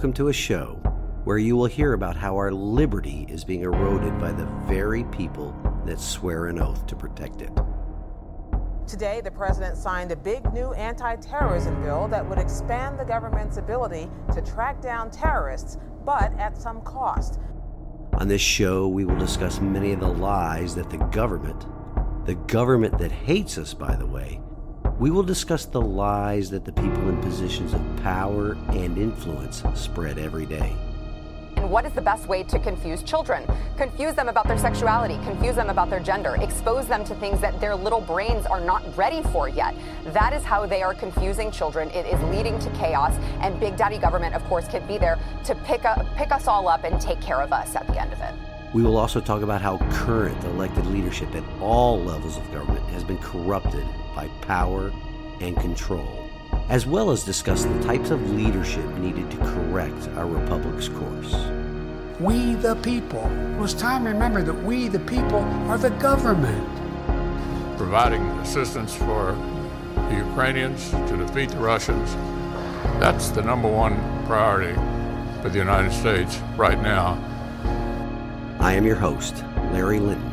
welcome to a show where you will hear about how our liberty is being eroded by the very people that swear an oath to protect it. Today, the president signed a big new anti terrorism bill that would expand the government's ability to track down terrorists, but at some cost. On this show, we will discuss many of the lies that the government, the government that hates us, by the way, we will discuss the lies that the people in positions of power and influence spread every day. And what is the best way to confuse children? Confuse them about their sexuality, confuse them about their gender, expose them to things that their little brains are not ready for yet. That is how they are confusing children. It is leading to chaos, and Big Daddy government, of course, can be there to pick, up, pick us all up and take care of us at the end of it. We will also talk about how current elected leadership at all levels of government has been corrupted by power and control, as well as discuss the types of leadership needed to correct our republic's course. We the people. It was time to remember that we the people are the government. Providing assistance for the Ukrainians to defeat the Russians. That's the number one priority for the United States right now. I am your host, Larry Linton,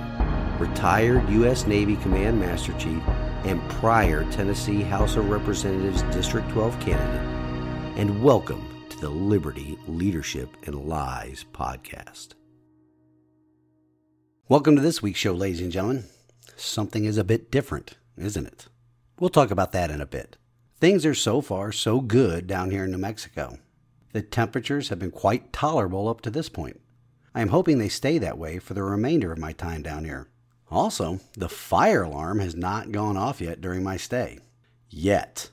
retired U.S. Navy Command Master Chief and prior Tennessee House of Representatives District 12 candidate, and welcome to the Liberty, Leadership, and Lies podcast. Welcome to this week's show, ladies and gentlemen. Something is a bit different, isn't it? We'll talk about that in a bit. Things are so far so good down here in New Mexico. The temperatures have been quite tolerable up to this point. I am hoping they stay that way for the remainder of my time down here. Also, the fire alarm has not gone off yet during my stay. Yet.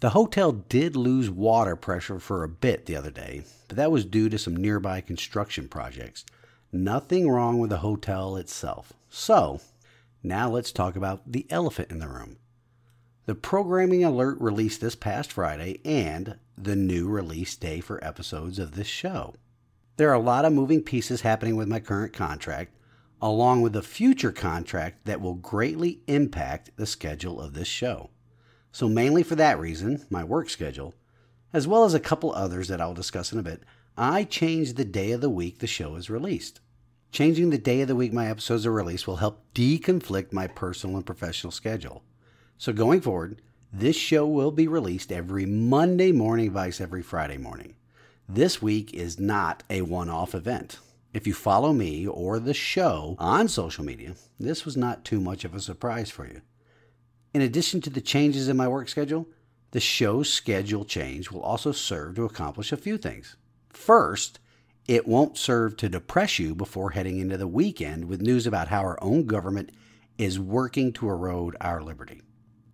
The hotel did lose water pressure for a bit the other day, but that was due to some nearby construction projects. Nothing wrong with the hotel itself. So, now let's talk about the elephant in the room. The programming alert released this past Friday and the new release day for episodes of this show. There are a lot of moving pieces happening with my current contract, along with a future contract that will greatly impact the schedule of this show. So, mainly for that reason, my work schedule, as well as a couple others that I'll discuss in a bit, I changed the day of the week the show is released. Changing the day of the week my episodes are released will help deconflict my personal and professional schedule. So, going forward, this show will be released every Monday morning, vice every Friday morning. This week is not a one off event. If you follow me or the show on social media, this was not too much of a surprise for you. In addition to the changes in my work schedule, the show's schedule change will also serve to accomplish a few things. First, it won't serve to depress you before heading into the weekend with news about how our own government is working to erode our liberty.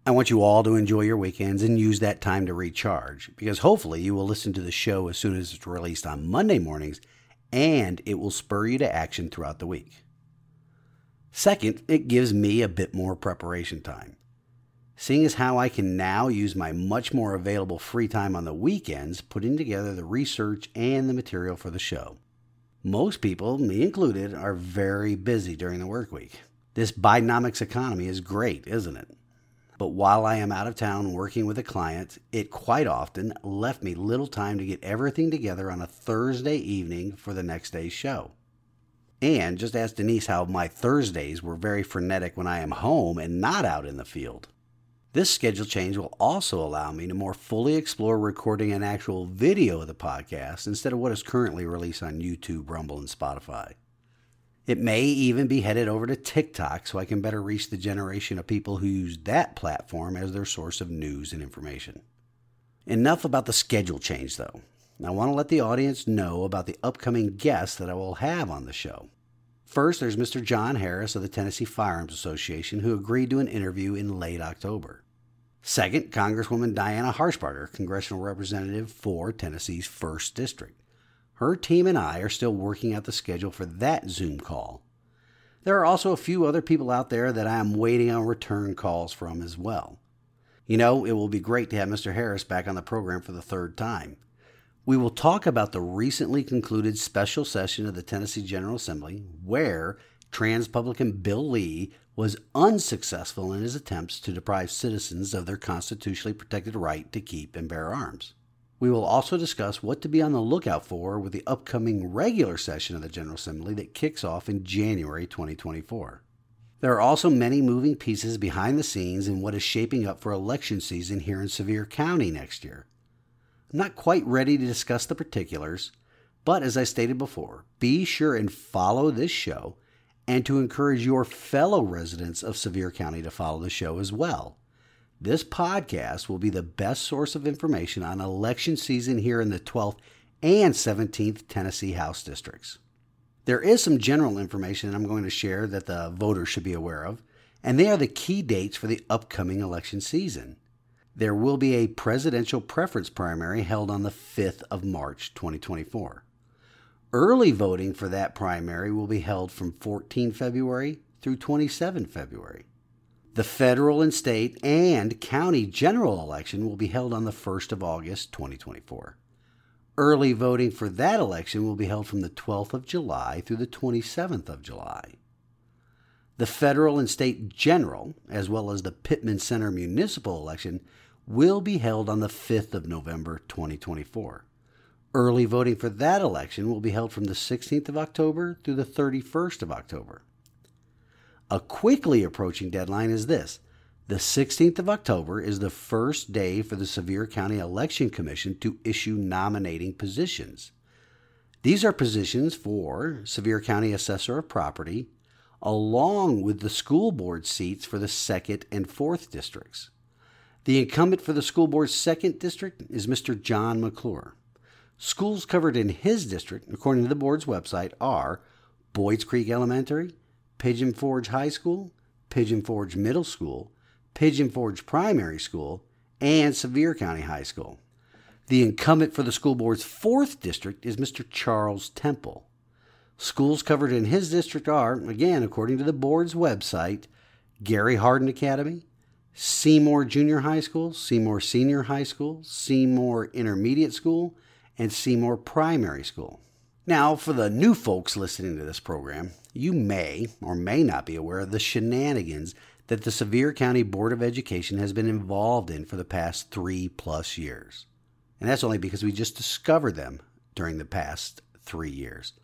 I want you all to enjoy your weekends and use that time to recharge because hopefully you will listen to the show as soon as it's released on Monday mornings and it will spur you to action throughout the week. Second, it gives me a bit more preparation time. Seeing as how I can now use my much more available free time on the weekends putting together the research and the material for the show. Most people, me included, are very busy during the work week. This Bidenomics economy is great, isn't it? But while I am out of town working with a client, it quite often left me little time to get everything together on a Thursday evening for the next day's show. And just ask Denise how my Thursdays were very frenetic when I am home and not out in the field. This schedule change will also allow me to more fully explore recording an actual video of the podcast instead of what is currently released on YouTube, Rumble, and Spotify. It may even be headed over to TikTok so I can better reach the generation of people who use that platform as their source of news and information. Enough about the schedule change, though. I want to let the audience know about the upcoming guests that I will have on the show. First, there's Mr. John Harris of the Tennessee Firearms Association, who agreed to an interview in late October. Second, Congresswoman Diana Harshbarger, congressional representative for Tennessee's 1st District. Her team and I are still working out the schedule for that Zoom call. There are also a few other people out there that I am waiting on return calls from as well. You know, it will be great to have Mr. Harris back on the program for the third time. We will talk about the recently concluded special session of the Tennessee General Assembly, where Transpublican Bill Lee was unsuccessful in his attempts to deprive citizens of their constitutionally protected right to keep and bear arms. We will also discuss what to be on the lookout for with the upcoming regular session of the General Assembly that kicks off in January 2024. There are also many moving pieces behind the scenes in what is shaping up for election season here in Sevier County next year. I'm not quite ready to discuss the particulars, but as I stated before, be sure and follow this show and to encourage your fellow residents of Sevier County to follow the show as well. This podcast will be the best source of information on election season here in the 12th and 17th Tennessee House districts. There is some general information I'm going to share that the voters should be aware of, and they are the key dates for the upcoming election season. There will be a presidential preference primary held on the 5th of March 2024. Early voting for that primary will be held from 14 February through 27 February. The federal and state and county general election will be held on the 1st of August 2024. Early voting for that election will be held from the 12th of July through the 27th of July. The federal and state general, as well as the Pittman Center municipal election, will be held on the 5th of November 2024. Early voting for that election will be held from the 16th of October through the 31st of October. A quickly approaching deadline is this the 16th of October is the first day for the Sevier County Election Commission to issue nominating positions. These are positions for Sevier County Assessor of Property, along with the school board seats for the 2nd and 4th districts. The incumbent for the school board's 2nd district is Mr. John McClure. Schools covered in his district, according to the board's website, are Boyd's Creek Elementary, Pigeon Forge High School, Pigeon Forge Middle School, Pigeon Forge Primary School, and Sevier County High School. The incumbent for the school board's fourth district is Mr. Charles Temple. Schools covered in his district are, again, according to the board's website, Gary Hardin Academy, Seymour Junior High School, Seymour Senior High School, Seymour Intermediate School, and Seymour Primary School. Now, for the new folks listening to this program, you may or may not be aware of the shenanigans that the Sevier County Board of Education has been involved in for the past three plus years. And that's only because we just discovered them during the past three years.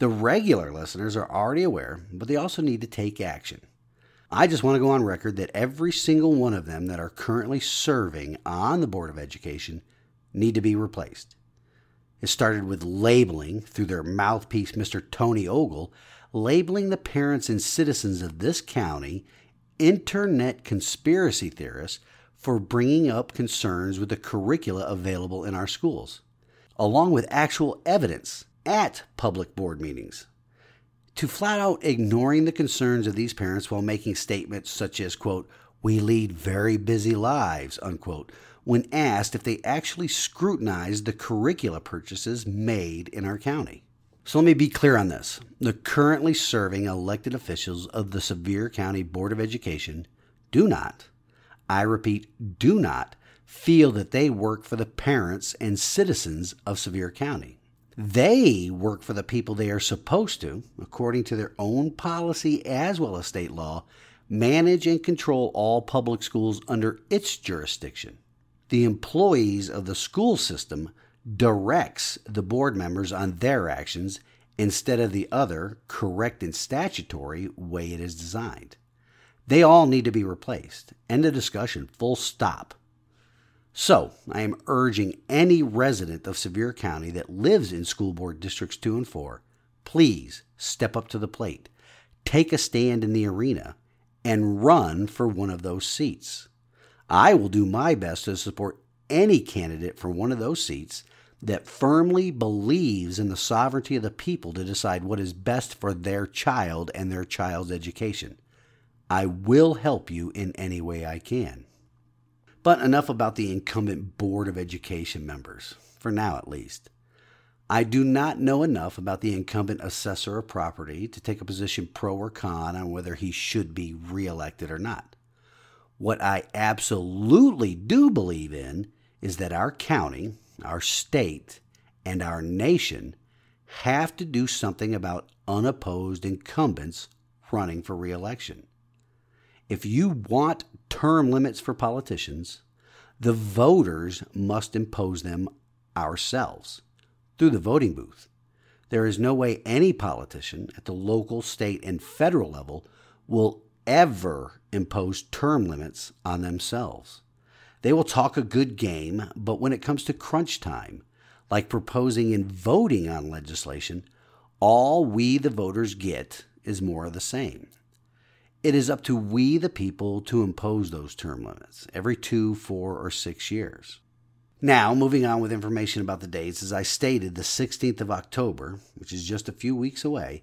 The regular listeners are already aware, but they also need to take action. I just want to go on record that every single one of them that are currently serving on the Board of Education need to be replaced. It started with labeling through their mouthpiece, Mr. Tony Ogle, labeling the parents and citizens of this county internet conspiracy theorists for bringing up concerns with the curricula available in our schools, along with actual evidence at public board meetings. To flat out ignoring the concerns of these parents while making statements such as, quote, we lead very busy lives, unquote, when asked if they actually scrutinized the curricula purchases made in our county. So let me be clear on this. The currently serving elected officials of the Sevier County Board of Education do not, I repeat, do not feel that they work for the parents and citizens of Sevier County. They work for the people they are supposed to, according to their own policy as well as state law, manage and control all public schools under its jurisdiction. The employees of the school system directs the board members on their actions instead of the other, correct and statutory way it is designed. They all need to be replaced. End of discussion, full stop. So, I am urging any resident of Sevier County that lives in school board districts 2 and 4, please step up to the plate, take a stand in the arena, and run for one of those seats. I will do my best to support any candidate for one of those seats that firmly believes in the sovereignty of the people to decide what is best for their child and their child's education. I will help you in any way I can. But enough about the incumbent Board of Education members, for now at least. I do not know enough about the incumbent assessor of property to take a position pro or con on whether he should be reelected or not. What I absolutely do believe in is that our county, our state, and our nation have to do something about unopposed incumbents running for reelection. If you want term limits for politicians, the voters must impose them ourselves through the voting booth. There is no way any politician at the local, state, and federal level will ever impose term limits on themselves. They will talk a good game, but when it comes to crunch time, like proposing and voting on legislation, all we the voters get is more of the same. It is up to we the people to impose those term limits every two, four, or six years. Now, moving on with information about the dates, as I stated, the 16th of October, which is just a few weeks away,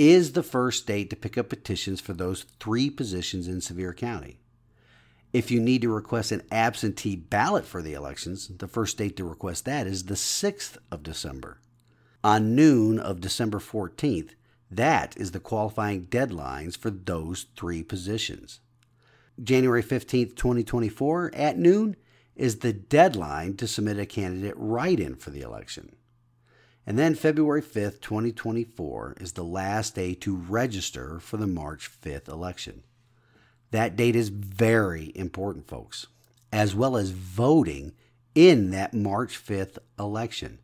is the first date to pick up petitions for those three positions in Sevier County. If you need to request an absentee ballot for the elections, the first date to request that is the 6th of December. On noon of December 14th, that is the qualifying deadlines for those three positions. January 15th, 2024, at noon, is the deadline to submit a candidate write in for the election. And then February 5th, 2024, is the last day to register for the March 5th election. That date is very important, folks, as well as voting in that March 5th election.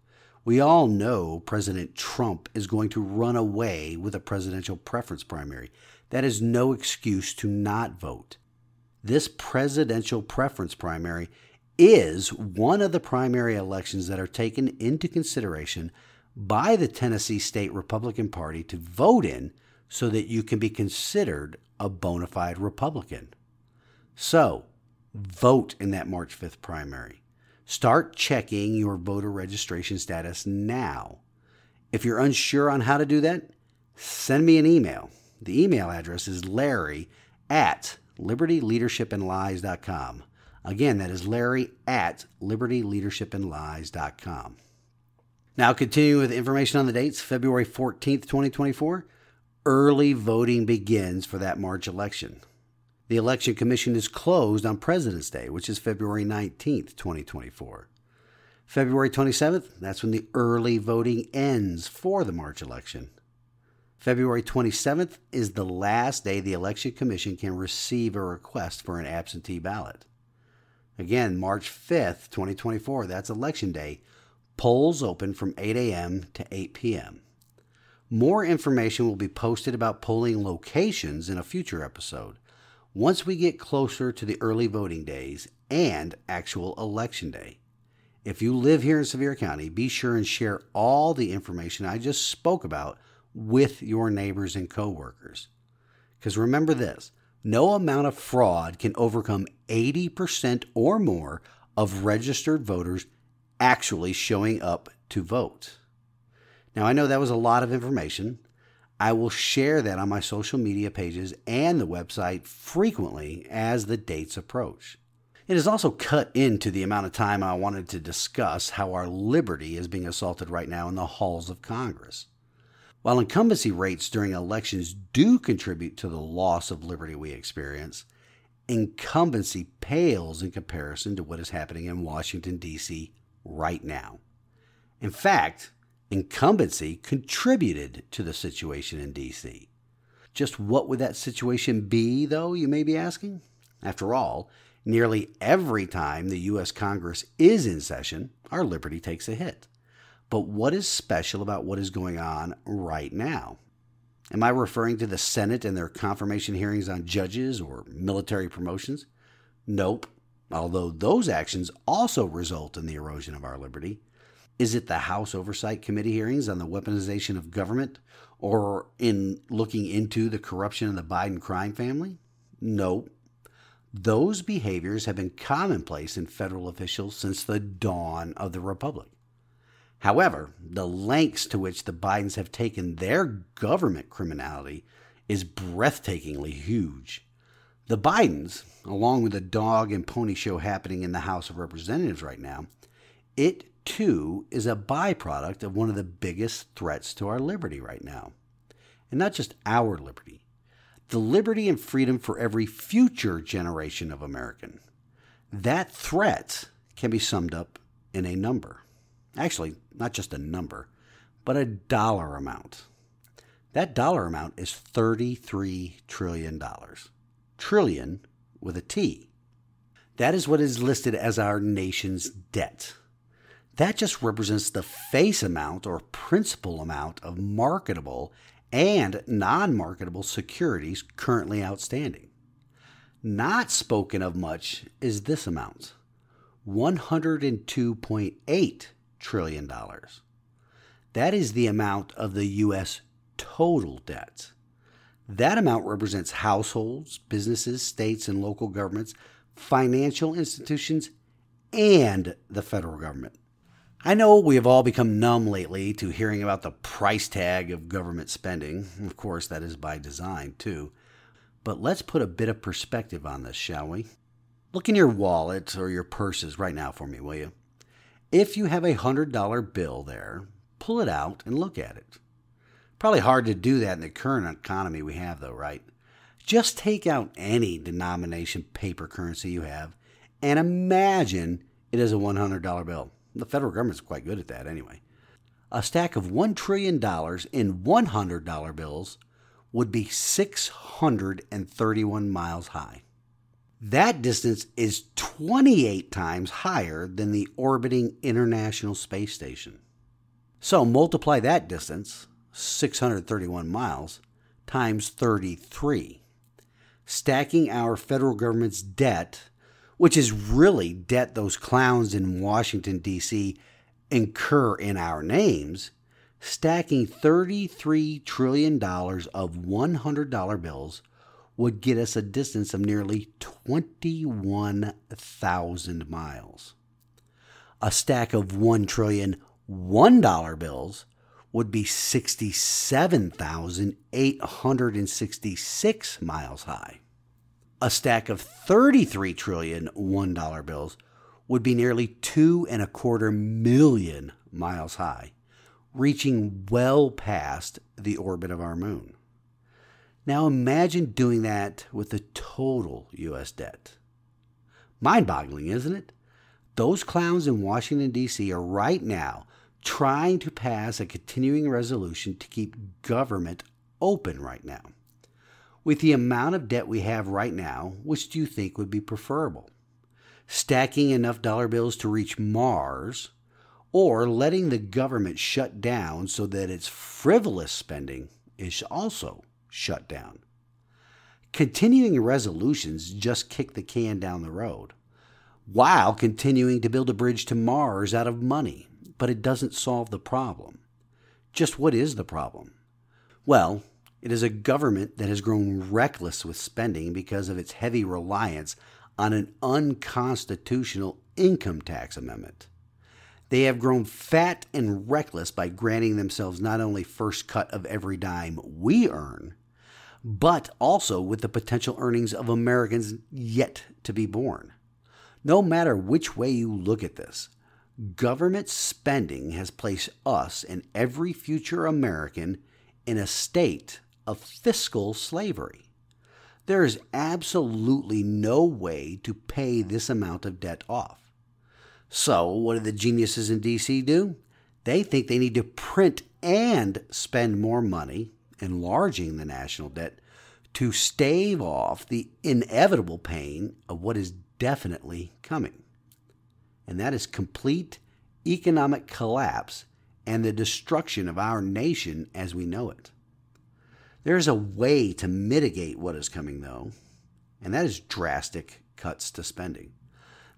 We all know President Trump is going to run away with a presidential preference primary. That is no excuse to not vote. This presidential preference primary is one of the primary elections that are taken into consideration by the Tennessee State Republican Party to vote in so that you can be considered a bona fide Republican. So, vote in that March 5th primary. Start checking your voter registration status now. If you're unsure on how to do that, send me an email. The email address is larry at libertyleadershipandlies.com. Again, that is Larry at libertyleadershipandlies.com. Now, continuing with information on the dates, February 14th, 2024, early voting begins for that March election. The Election Commission is closed on President's Day, which is February 19th, 2024. February 27th, that's when the early voting ends for the March election. February 27th is the last day the Election Commission can receive a request for an absentee ballot. Again, March 5th, 2024, that's Election Day. Polls open from 8 a.m. to 8 p.m. More information will be posted about polling locations in a future episode once we get closer to the early voting days and actual Election Day. If you live here in Sevier County, be sure and share all the information I just spoke about with your neighbors and coworkers. Because remember this no amount of fraud can overcome 80% or more of registered voters actually showing up to vote. Now, I know that was a lot of information. I will share that on my social media pages and the website frequently as the dates approach. It has also cut into the amount of time I wanted to discuss how our liberty is being assaulted right now in the halls of Congress. While incumbency rates during elections do contribute to the loss of liberty we experience, incumbency pales in comparison to what is happening in Washington, D.C. right now. In fact, incumbency contributed to the situation in D.C. Just what would that situation be, though, you may be asking? After all, nearly every time the U.S. Congress is in session, our liberty takes a hit. But what is special about what is going on right now? Am I referring to the Senate and their confirmation hearings on judges or military promotions? Nope, although those actions also result in the erosion of our liberty. Is it the House Oversight Committee hearings on the weaponization of government or in looking into the corruption of the Biden crime family? Nope. Those behaviors have been commonplace in federal officials since the dawn of the Republic. However, the lengths to which the Bidens have taken their government criminality is breathtakingly huge. The Bidens, along with the dog and pony show happening in the House of Representatives right now, it too is a byproduct of one of the biggest threats to our liberty right now. And not just our liberty, the liberty and freedom for every future generation of American. That threat can be summed up in a number. Actually, not just a number, but a dollar amount. That dollar amount is $33 trillion. Trillion with a T. That is what is listed as our nation's debt. That just represents the face amount or principal amount of marketable and non marketable securities currently outstanding. Not spoken of much is this amount $102.8 trillion. dollars—that is the amount of the U.S. total debt. That amount represents households, businesses, states, and local governments, financial institutions, and the federal government. I know we have all become numb lately to hearing about the price tag of government spending. Of course, that is by design, too. But let's put a bit of perspective on this, shall we? Look in your wallet or your purses right now for me, will you? If you have a $100 bill there, pull it out and look at it. Probably hard to do that in the current economy we have, though, right? Just take out any denomination paper currency you have and imagine it is a $100 bill. The federal government's quite good at that anyway. A stack of $1 trillion in $100 bills would be 631 miles high. That distance is 28 times higher than the orbiting International Space Station. So multiply that distance, 631 miles, times 33. Stacking our federal government's debt, which is really debt those clowns in Washington, D.C. incur in our names, stacking $33 trillion of $100 bills would get us a distance of nearly 21,000 miles. A stack of $1 trillion $1 bills would be 67,866 miles high. A stack of 33 trillion $1 bills would be nearly two and a quarter million miles high, reaching well past the orbit of our moon. Now imagine doing that with the total U.S. debt. Mind boggling, isn't it? Those clowns in Washington, D.C. are right now trying to pass a continuing resolution to keep government open right now. With the amount of debt we have right now, which do you think would be preferable? Stacking enough dollar bills to reach Mars, or letting the government shut down so that its frivolous spending is also shut down? Continuing resolutions just kick the can down the road, while continuing to build a bridge to Mars out of money but it doesn't solve the problem. Just what is the problem? Well, it is a government that has grown reckless with spending because of its heavy reliance on an unconstitutional income tax amendment. They have grown fat and reckless by granting themselves not only first cut of every dime we earn, but also with the potential earnings of Americans yet to be born. No matter which way you look at this, Government spending has placed us and every future American in a state of fiscal slavery. There is absolutely no way to pay this amount of debt off. So, what do the geniuses in DC do? They think they need to print and spend more money, enlarging the national debt, to stave off the inevitable pain of what is definitely coming and that is complete economic collapse and the destruction of our nation as we know it. There is a way to mitigate what is coming, though, and that is drastic cuts to spending.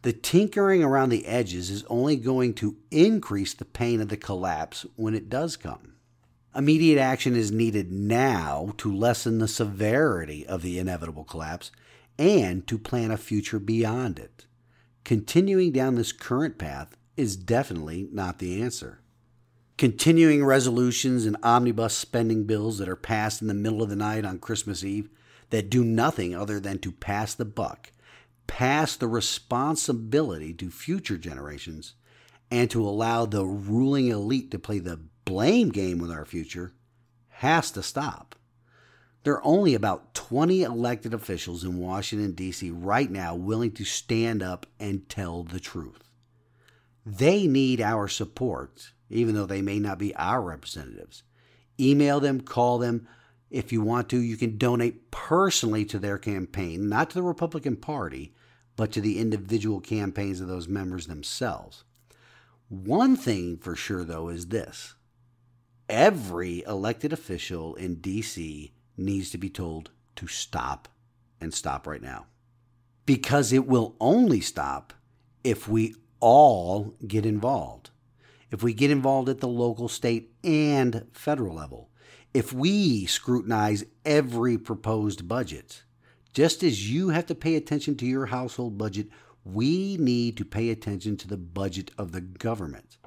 The tinkering around the edges is only going to increase the pain of the collapse when it does come. Immediate action is needed now to lessen the severity of the inevitable collapse and to plan a future beyond it. Continuing down this current path is definitely not the answer. Continuing resolutions and omnibus spending bills that are passed in the middle of the night on Christmas Eve that do nothing other than to pass the buck, pass the responsibility to future generations, and to allow the ruling elite to play the blame game with our future has to stop. There are only about 20 elected officials in Washington, D.C. right now willing to stand up and tell the truth. They need our support, even though they may not be our representatives. Email them, call them. If you want to, you can donate personally to their campaign, not to the Republican Party, but to the individual campaigns of those members themselves. One thing for sure, though, is this every elected official in D.C. needs to be told to stop and stop right now. Because it will only stop if we all get involved. If we get involved at the local, state, and federal level. If we scrutinize every proposed budget. Just as you have to pay attention to your household budget, we need to pay attention to the budget of the government.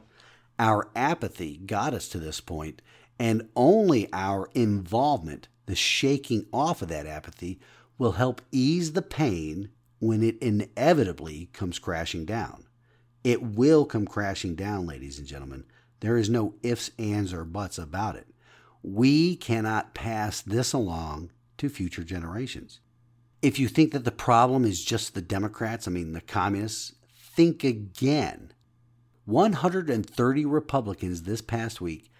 Our apathy got us to this point, and only our involvement, the shaking off of that apathy, will help ease the pain when it inevitably comes crashing down. It will come crashing down, ladies and gentlemen. There is no ifs, ands, or buts about it. We cannot pass this along to future generations. If you think that the problem is just the Democrats, I mean the communists, think again. 130 Republicans this past week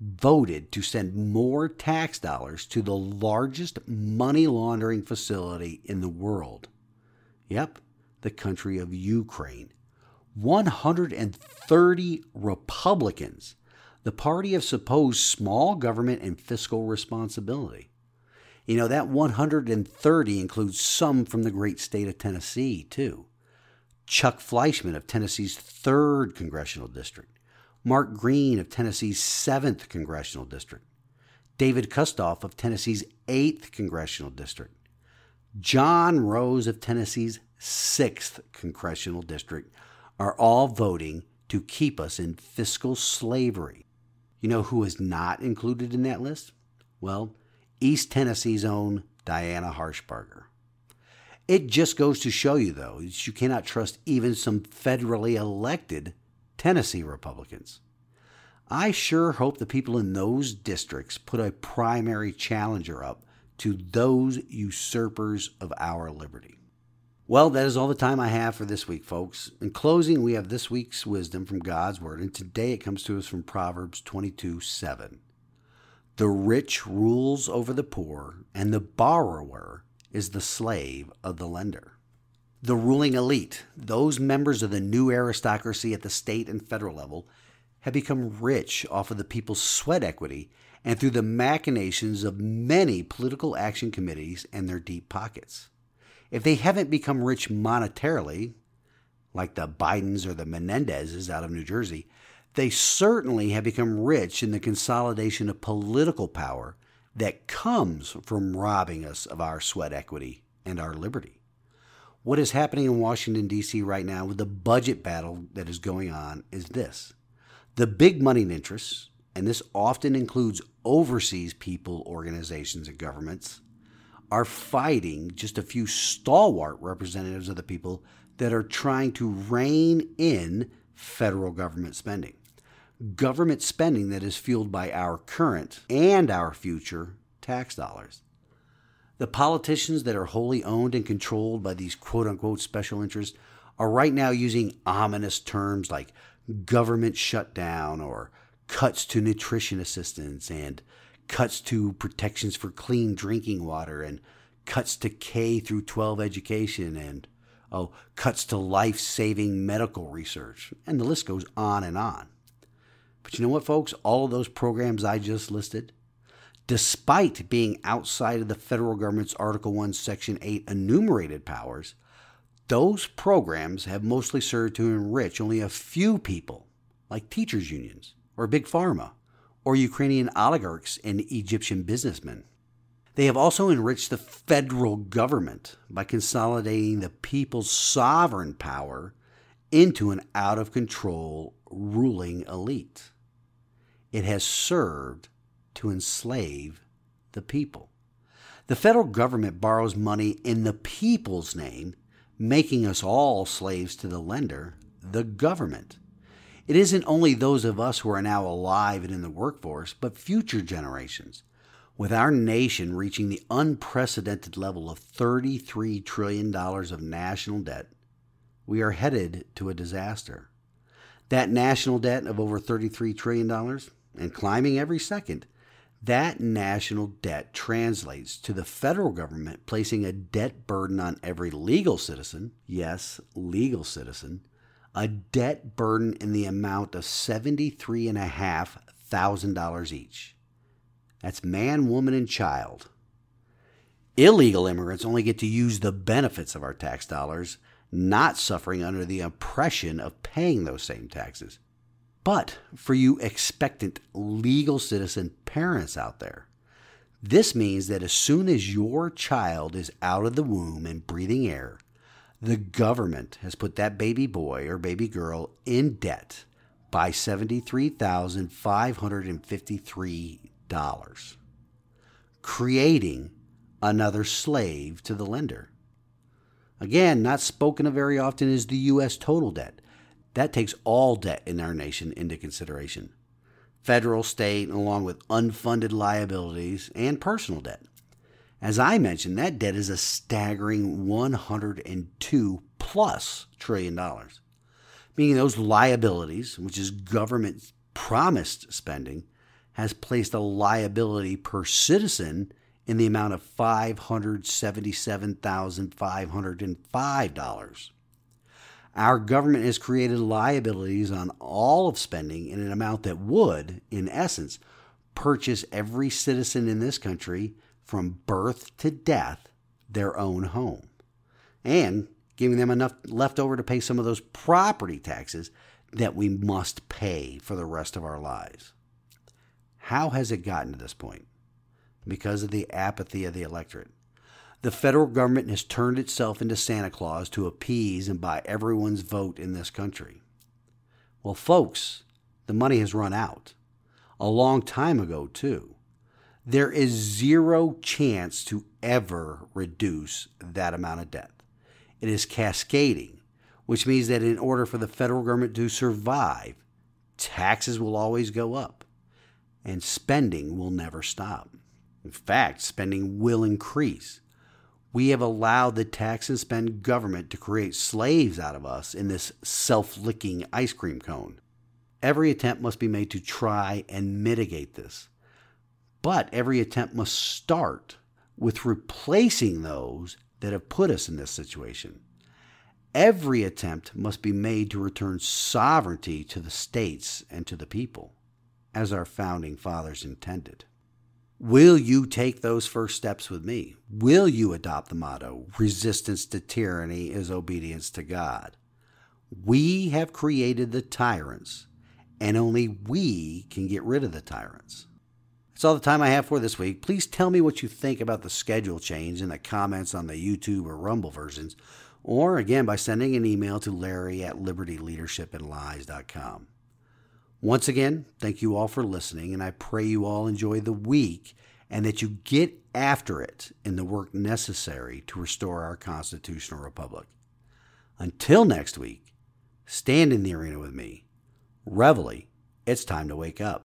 voted to send more tax dollars to the largest money laundering facility in the world. Yep, the country of Ukraine. 130 Republicans, the party of supposed small government and fiscal responsibility. You know, that 130 includes some from the great state of Tennessee, too. Chuck Fleischmann of Tennessee's 3rd Congressional District, Mark Green of Tennessee's 7th Congressional District, David Kustoff of Tennessee's 8th Congressional District, John Rose of Tennessee's 6th Congressional District are all voting to keep us in fiscal slavery. You know who is not included in that list? Well, East Tennessee's own Diana Harshbarger. It just goes to show you, though, that you cannot trust even some federally elected Tennessee Republicans. I sure hope the people in those districts put a primary challenger up to those usurpers of our liberty. Well, that is all the time I have for this week, folks. In closing, we have this week's wisdom from God's Word, and today it comes to us from Proverbs 22 7. The rich rules over the poor, and the borrower is the slave of the lender. The ruling elite, those members of the new aristocracy at the state and federal level, have become rich off of the people's sweat equity and through the machinations of many political action committees and their deep pockets. If they haven't become rich monetarily, like the Bidens or the Menendezes out of New Jersey, they certainly have become rich in the consolidation of political power that comes from robbing us of our sweat equity and our liberty. What is happening in Washington, D.C. right now with the budget battle that is going on is this the big money interests, and this often includes overseas people, organizations, and governments, are fighting just a few stalwart representatives of the people that are trying to rein in federal government spending government spending that is fueled by our current and our future tax dollars. The politicians that are wholly owned and controlled by these quote unquote special interests are right now using ominous terms like government shutdown or cuts to nutrition assistance and cuts to protections for clean drinking water and cuts to K through 12 education and oh cuts to life-saving medical research and the list goes on and on. But you know what, folks? All of those programs I just listed, despite being outside of the federal government's Article 1, Section 8 enumerated powers, those programs have mostly served to enrich only a few people, like teachers' unions, or Big Pharma, or Ukrainian oligarchs and Egyptian businessmen. They have also enriched the federal government by consolidating the people's sovereign power into an out of control ruling elite. It has served to enslave the people. The federal government borrows money in the people's name, making us all slaves to the lender, the government. It isn't only those of us who are now alive and in the workforce, but future generations. With our nation reaching the unprecedented level of $33 trillion of national debt, we are headed to a disaster. That national debt of over $33 trillion and climbing every second, that national debt translates to the federal government placing a debt burden on every legal citizen, yes, legal citizen, a debt burden in the amount of $73,500 each. That's man, woman, and child. Illegal immigrants only get to use the benefits of our tax dollars, not suffering under the oppression of paying those same taxes. But for you expectant legal citizen parents out there, this means that as soon as your child is out of the womb and breathing air, the government has put that baby boy or baby girl in debt by $73,553, creating another slave to the lender. Again, not spoken of very often is the U.S. total debt. That takes all debt in our nation into consideration federal, state, along with unfunded liabilities and personal debt. As I mentioned, that debt is a staggering 102 plus trillion dollars, meaning those liabilities, which is government promised spending, has placed a liability per citizen in the amount of $577,505. Our government has created liabilities on all of spending in an amount that would, in essence, purchase every citizen in this country from birth to death their own home and giving them enough left over to pay some of those property taxes that we must pay for the rest of our lives. How has it gotten to this point? Because of the apathy of the electorate. The federal government has turned itself into Santa Claus to appease and buy everyone's vote in this country. Well, folks, the money has run out. A long time ago, too. There is zero chance to ever reduce that amount of debt. It is cascading, which means that in order for the federal government to survive, taxes will always go up and spending will never stop. In fact, spending will increase we have allowed the tax and spend government to create slaves out of us in this self licking ice cream cone. Every attempt must be made to try and mitigate this. But every attempt must start with replacing those that have put us in this situation. Every attempt must be made to return sovereignty to the states and to the people, as our founding fathers intended. Will you take those first steps with me? Will you adopt the motto, resistance to tyranny is obedience to God? We have created the tyrants, and only we can get rid of the tyrants. That's all the time I have for this week. Please tell me what you think about the schedule change in the comments on the YouTube or Rumble versions, or again by sending an email to larry at libertyleadershipandlies.com. Once again, thank you all for listening, and I pray you all enjoy the week and that you get after it in the work necessary to restore our constitutional republic. Until next week, stand in the arena with me. Reveille, it's time to wake up.